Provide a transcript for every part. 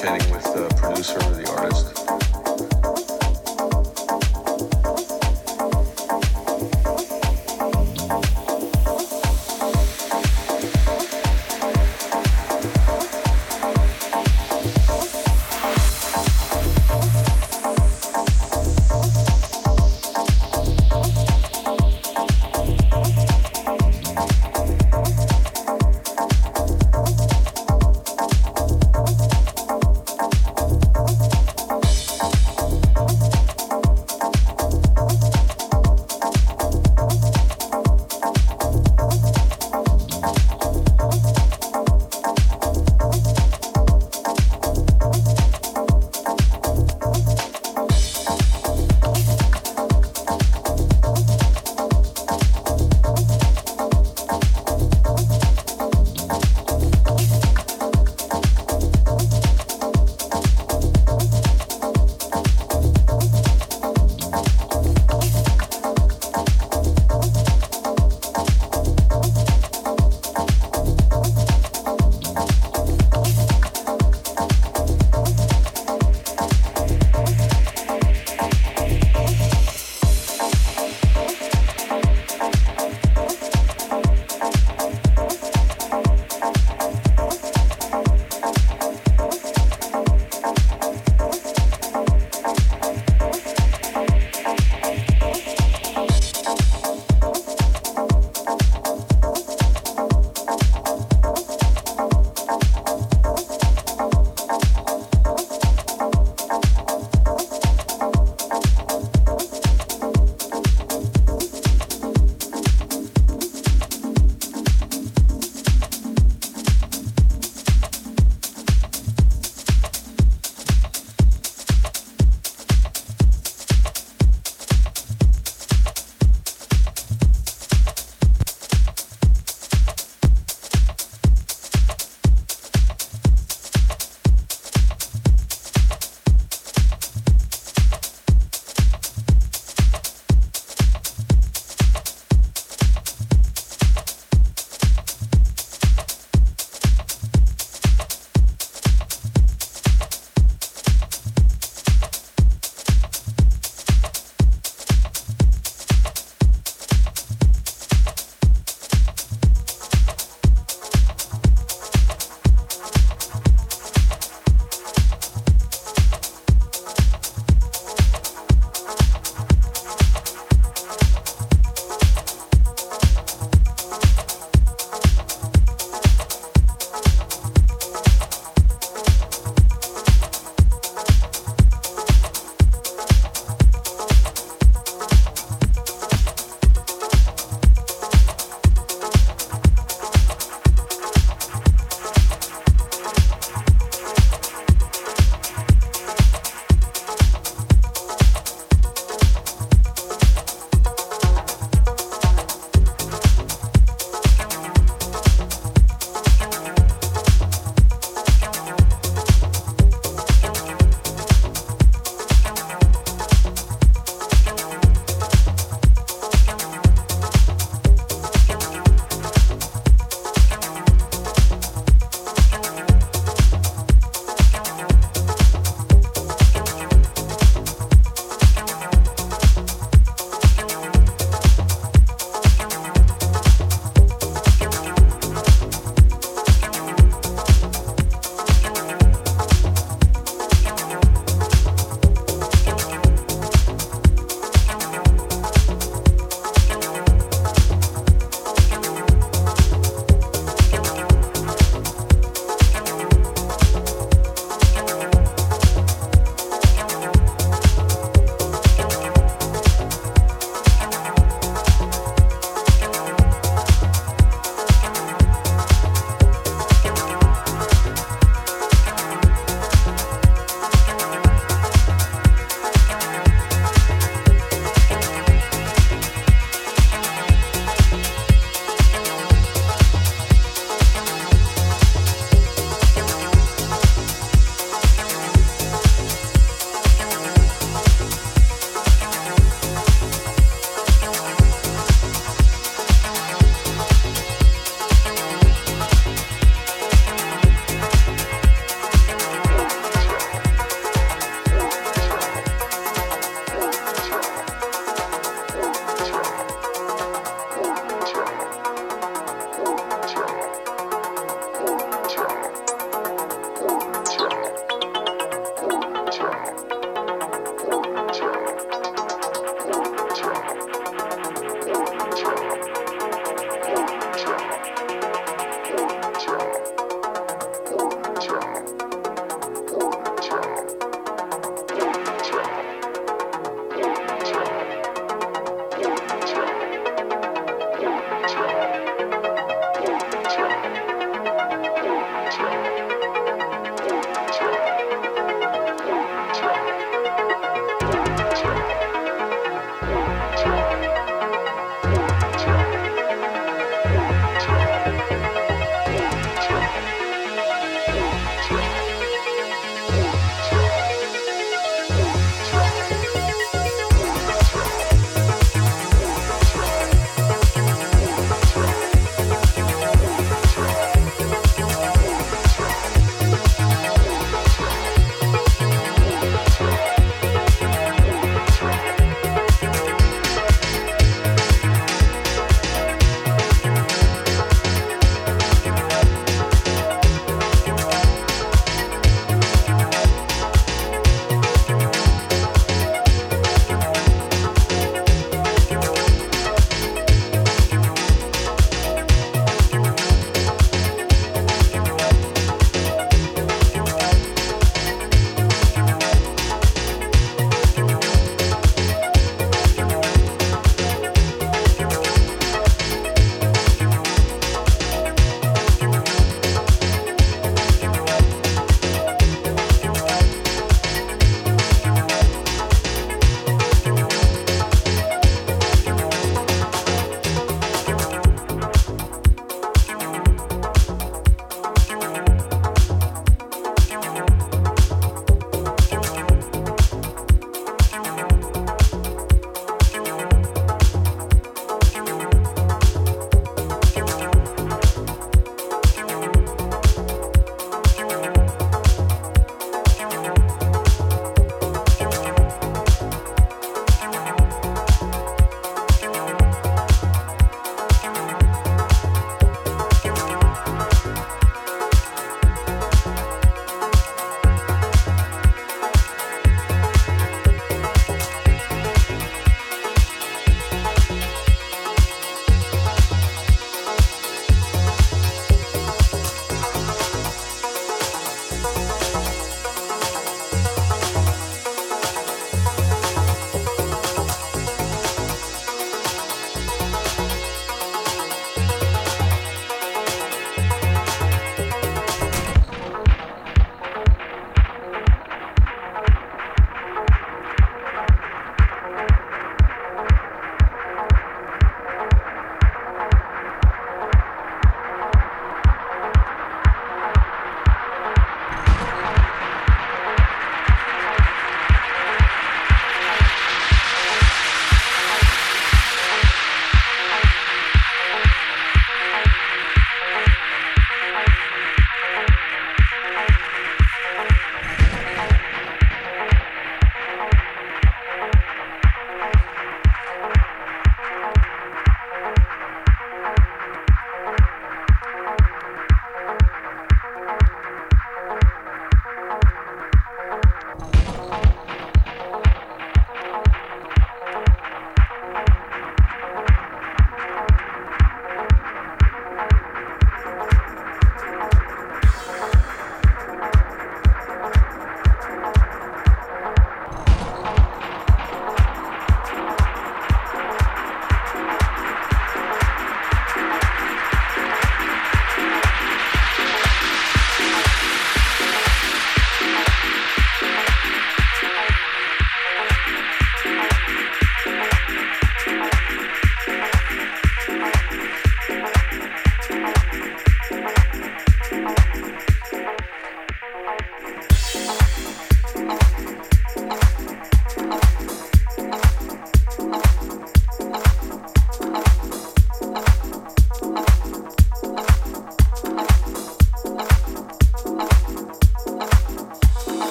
communicating with the producer or the artist.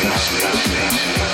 dance.